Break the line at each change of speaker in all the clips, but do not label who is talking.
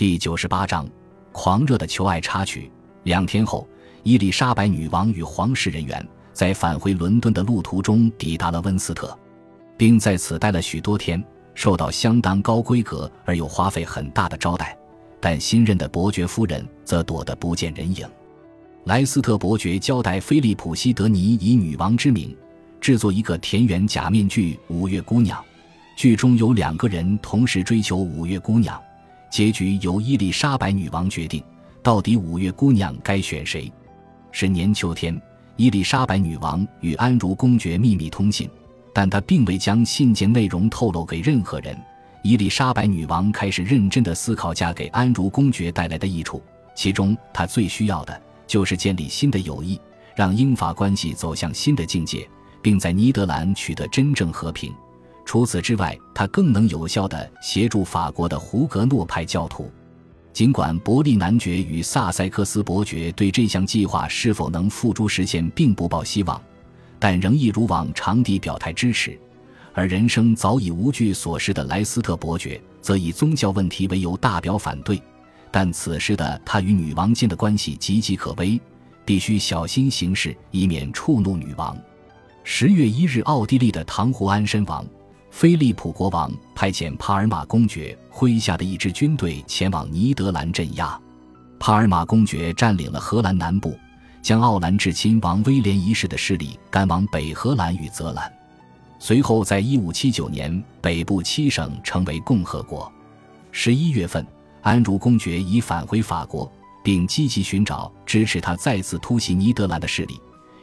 第九十八章，狂热的求爱插曲。两天后，伊丽莎白女王与皇室人员在返回伦敦的路途中抵达了温斯特，并在此待了许多天，受到相当高规格而又花费很大的招待。但新任的伯爵夫人则躲得不见人影。莱斯特伯爵交代菲利普·西德尼以女王之名制作一个田园假面具《五月姑娘》，剧中有两个人同时追求五月姑娘，结局由伊丽莎白女王决定。到底五月姑娘该选谁？是年秋天，伊丽莎白女王与安茹公爵秘密通信，但她并未将信件内容透露给任何人。伊丽莎白女王开始认真的思考嫁给安茹公爵带来的益处，其中她最需要的就是建立新的友谊，让英法关系走向新的境界，并在尼德兰取得真正和平。除此之外，他更能有效地协助法国的胡格诺派教徒。尽管伯利男爵与萨塞克斯伯爵对这项计划是否能付诸实现并不抱希望，但仍一如往常地表态支持。而人生早已无惧所事的莱斯特伯爵则以宗教问题为由大表反对。但此时的他与女王间的关系岌岌可危，必须小心行事，以免触怒女王。十月一日，奥地利的唐胡安身亡。菲利普国王派遣帕尔马公爵麾下的一支军队前往尼德兰镇压。帕尔马公爵占领了荷兰南部，将奥兰治亲王威廉一世的势力赶往北荷兰与泽兰。随后，在1579年，北部七省成为共和国。十一月份，安茹公爵已返回法国，并积极寻找支持他再次突袭尼德兰的势力。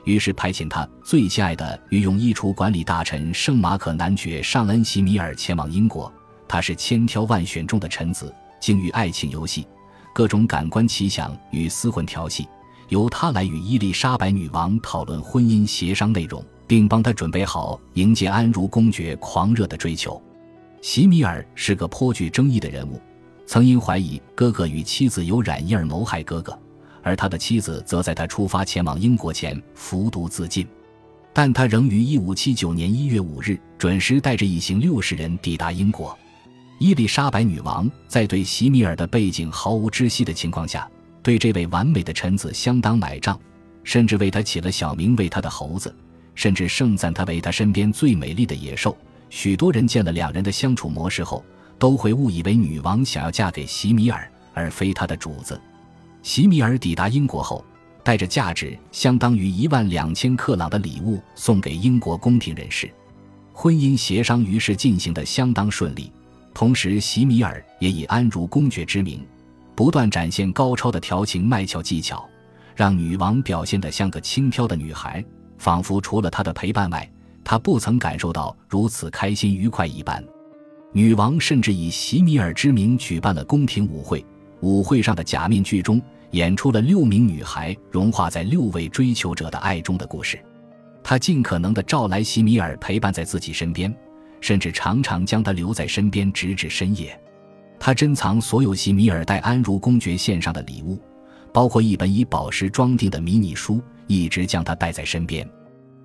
于是派遣他最亲爱的御用衣橱管理大臣圣马可男爵尚恩席米尔前往英国。他是千挑万选中的臣子，精于爱情游戏，各种感官奇想与厮混调戏，由他来与伊丽莎白女王讨论婚姻协商内容，并帮他准备好迎接安茹公爵狂热的追求。席米尔是个颇具争议的人物，曾因怀疑哥哥与妻子有染意而谋害哥哥。而他的妻子则在他出发前往英国前服毒自尽，但他仍于1579年1月5日准时带着一行六十人抵达英国。伊丽莎白女王在对席米尔的背景毫无知悉的情况下，对这位完美的臣子相当买账，甚至为他起了小名为他的猴子，甚至盛赞他为他身边最美丽的野兽。许多人见了两人的相处模式后，都会误以为女王想要嫁给席米尔，而非他的主子。席米尔抵达英国后，带着价值相当于一万两千克朗的礼物送给英国宫廷人士。婚姻协商于是进行得相当顺利。同时，席米尔也以安茹公爵之名，不断展现高超的调情卖俏技巧，让女王表现得像个轻佻的女孩，仿佛除了他的陪伴外，她不曾感受到如此开心愉快一般。女王甚至以席米尔之名举办了宫廷舞会，舞会上的假面具中。演出了六名女孩融化在六位追求者的爱中的故事，他尽可能的召来席米尔陪伴在自己身边，甚至常常将他留在身边直至深夜。他珍藏所有席米尔带安茹公爵献上的礼物，包括一本以宝石装订的迷你书，一直将他带在身边。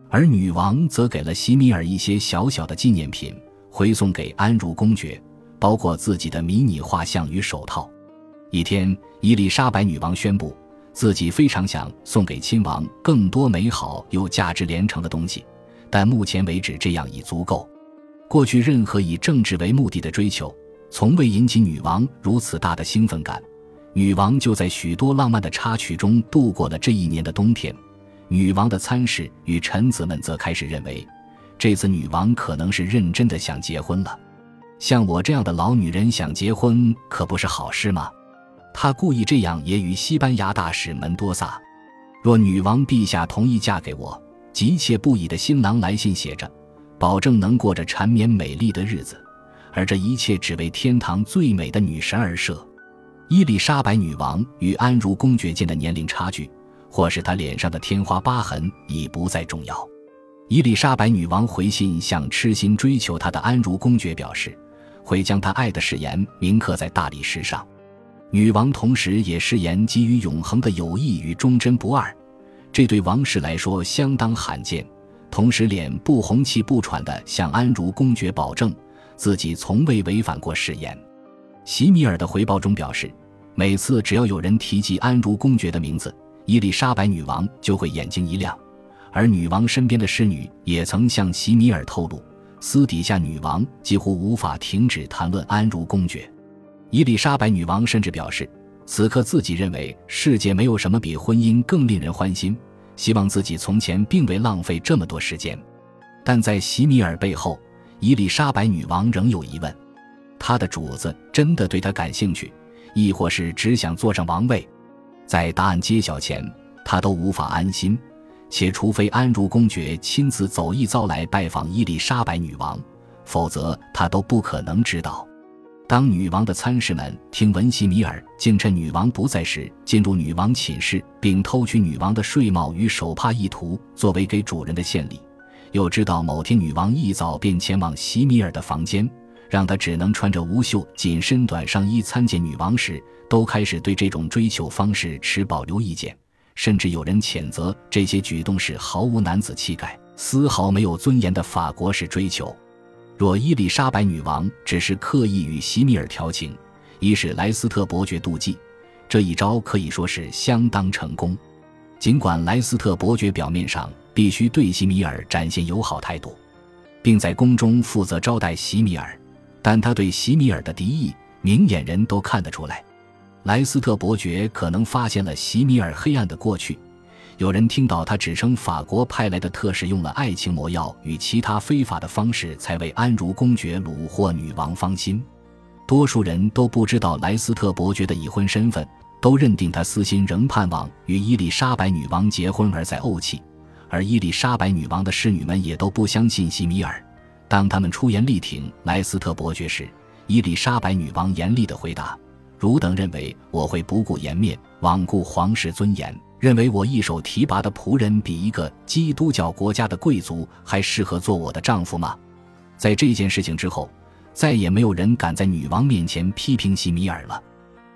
而女王则给了席米尔一些小小的纪念品，回送给安茹公爵，包括自己的迷你画像与手套。一天，伊丽莎白女王宣布，自己非常想送给亲王更多美好又价值连城的东西，但目前为止这样已足够。过去任何以政治为目的的追求，从未引起女王如此大的兴奋感。女王就在许多浪漫的插曲中度过了这一年的冬天。女王的参事与臣子们则开始认为，这次女王可能是认真的想结婚了。像我这样的老女人想结婚，可不是好事吗？他故意这样揶揄西班牙大使门多萨。若女王陛下同意嫁给我，急切不已的新郎来信写着，保证能过着缠绵美丽的日子，而这一切只为天堂最美的女神而设。伊丽莎白女王与安茹公爵间的年龄差距，或是她脸上的天花疤痕已不再重要。伊丽莎白女王回信向痴心追求她的安茹公爵表示，会将她爱的誓言铭刻在大理石上。女王同时也誓言给予永恒的友谊与忠贞不二，这对王室来说相当罕见。同时，脸不红气不喘地向安茹公爵保证，自己从未违反过誓言。席米尔的回报中表示，每次只要有人提及安茹公爵的名字，伊丽莎白女王就会眼睛一亮。而女王身边的侍女也曾向席米尔透露，私底下女王几乎无法停止谈论安茹公爵。伊丽莎白女王甚至表示，此刻自己认为世界没有什么比婚姻更令人欢心，希望自己从前并未浪费这么多时间。但在席米尔背后，伊丽莎白女王仍有疑问：她的主子真的对她感兴趣，亦或是只想坐上王位？在答案揭晓前，她都无法安心。且除非安茹公爵亲自走一遭来拜访伊丽莎白女王，否则他都不可能知道。当女王的参事们听闻西米尔竟趁女王不在时进入女王寝室，并偷取女王的睡帽与手帕意图作为给主人的献礼，又知道某天女王一早便前往西米尔的房间，让他只能穿着无袖紧身短上衣参见女王时，都开始对这种追求方式持保留意见。甚至有人谴责这些举动是毫无男子气概、丝毫没有尊严的法国式追求。若伊丽莎白女王只是刻意与席米尔调情，以使莱斯特伯爵妒忌，这一招可以说是相当成功。尽管莱斯特伯爵表面上必须对席米尔展现友好态度，并在宫中负责招待席米尔，但他对席米尔的敌意，明眼人都看得出来。莱斯特伯爵可能发现了席米尔黑暗的过去。有人听到他指称法国派来的特使用了爱情魔药与其他非法的方式才为安茹公爵虏获女王芳心。多数人都不知道莱斯特伯爵的已婚身份，都认定他私心仍盼望与伊丽莎白女王结婚而在怄气。而伊丽莎白女王的侍女们也都不相信西米尔。当他们出言力挺莱斯特伯爵时，伊丽莎白女王严厉地回答。汝等认为我会不顾颜面，罔顾皇室尊严，认为我一手提拔的仆人比一个基督教国家的贵族还适合做我的丈夫吗？在这件事情之后，再也没有人敢在女王面前批评西米尔了。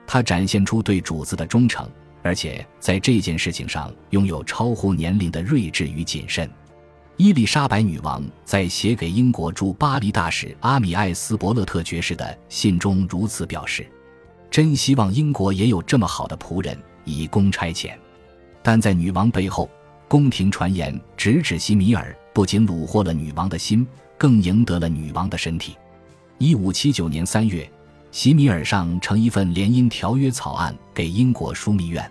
他展现出对主子的忠诚，而且在这件事情上拥有超乎年龄的睿智与谨慎。伊丽莎白女王在写给英国驻巴黎大使阿米埃斯伯勒特爵士的信中如此表示。真希望英国也有这么好的仆人以供差遣，但在女王背后，宫廷传言直指西米尔不仅虏获了女王的心，更赢得了女王的身体。一五七九年三月，席米尔上呈一份联姻条约草案给英国枢密院，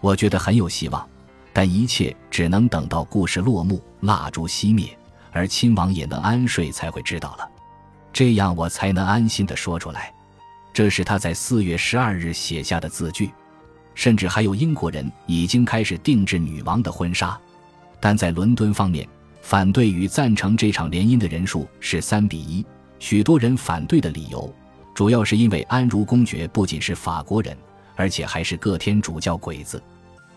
我觉得很有希望，但一切只能等到故事落幕，蜡烛熄灭，而亲王也能安睡才会知道了，这样我才能安心的说出来。这是他在四月十二日写下的字句，甚至还有英国人已经开始定制女王的婚纱。但在伦敦方面，反对与赞成这场联姻的人数是三比一。许多人反对的理由，主要是因为安茹公爵不仅是法国人，而且还是个天主教鬼子。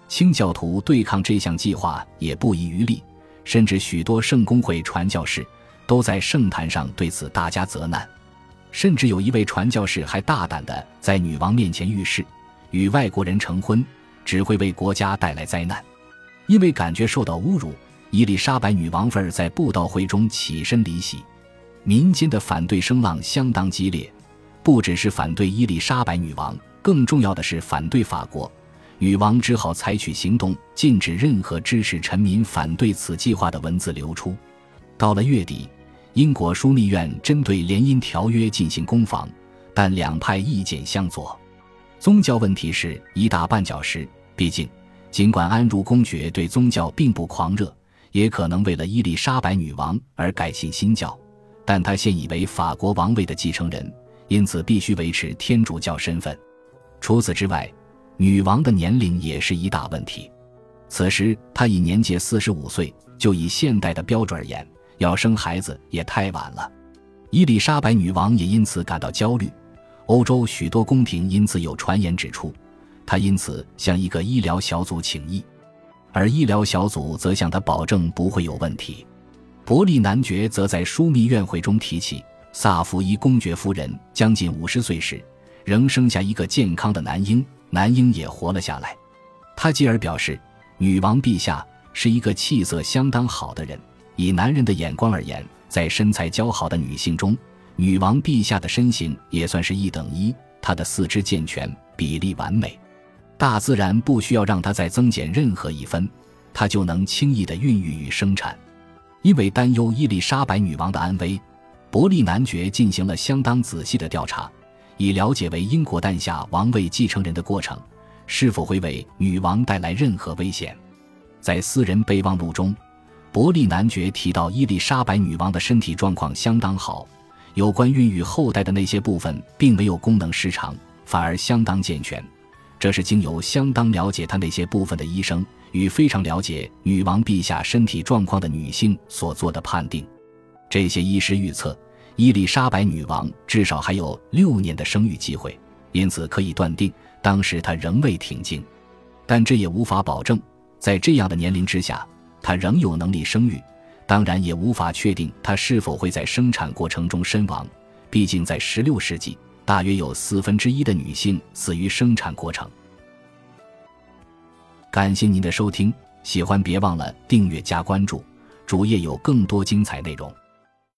清教徒对抗这项计划也不遗余力，甚至许多圣公会传教士都在圣坛上对此大加责难。甚至有一位传教士还大胆地在女王面前预示，与外国人成婚只会为国家带来灾难。因为感觉受到侮辱，伊丽莎白女王妃在布道会中起身离席。民间的反对声浪相当激烈，不只是反对伊丽莎白女王，更重要的是反对法国。女王只好采取行动，禁止任何支持臣民反对此计划的文字流出。到了月底。英国枢密院针对联姻条约进行攻防，但两派意见相左。宗教问题是一大绊脚石。毕竟，尽管安茹公爵对宗教并不狂热，也可能为了伊丽莎白女王而改信新教，但他现已为法国王位的继承人，因此必须维持天主教身份。除此之外，女王的年龄也是一大问题。此时她已年届四十五岁，就以现代的标准而言。要生孩子也太晚了，伊丽莎白女王也因此感到焦虑。欧洲许多宫廷因此有传言指出，他因此向一个医疗小组请医，而医疗小组则向他保证不会有问题。伯利男爵则在枢密院会中提起，萨福伊公爵夫人将近五十岁时，仍生下一个健康的男婴，男婴也活了下来。他继而表示，女王陛下是一个气色相当好的人。以男人的眼光而言，在身材姣好的女性中，女王陛下的身形也算是一等一。她的四肢健全，比例完美，大自然不需要让她再增减任何一分，她就能轻易的孕育与生产。因为担忧伊丽莎白女王的安危，伯利男爵进行了相当仔细的调查，以了解为英国诞下王位继承人的过程是否会为女王带来任何危险。在私人备忘录中，伯利男爵提到伊丽莎白女王的身体状况相当好，有关孕育后代的那些部分并没有功能失常，反而相当健全。这是经由相当了解她那些部分的医生。与非常了解女王陛下身体状况的女性所做的判定，这些医师预测伊丽莎白女王至少还有六年的生育机会，因此可以断定当时她仍未停经，但这也无法保证在这样的年龄之下她仍有能力生育，当然也无法确定她是否会在生产过程中身亡。毕竟在16世纪，大约有四分之一的女性死于生产过程。感谢您的收听，喜欢别忘了订阅加关注，主页有更多精彩内容。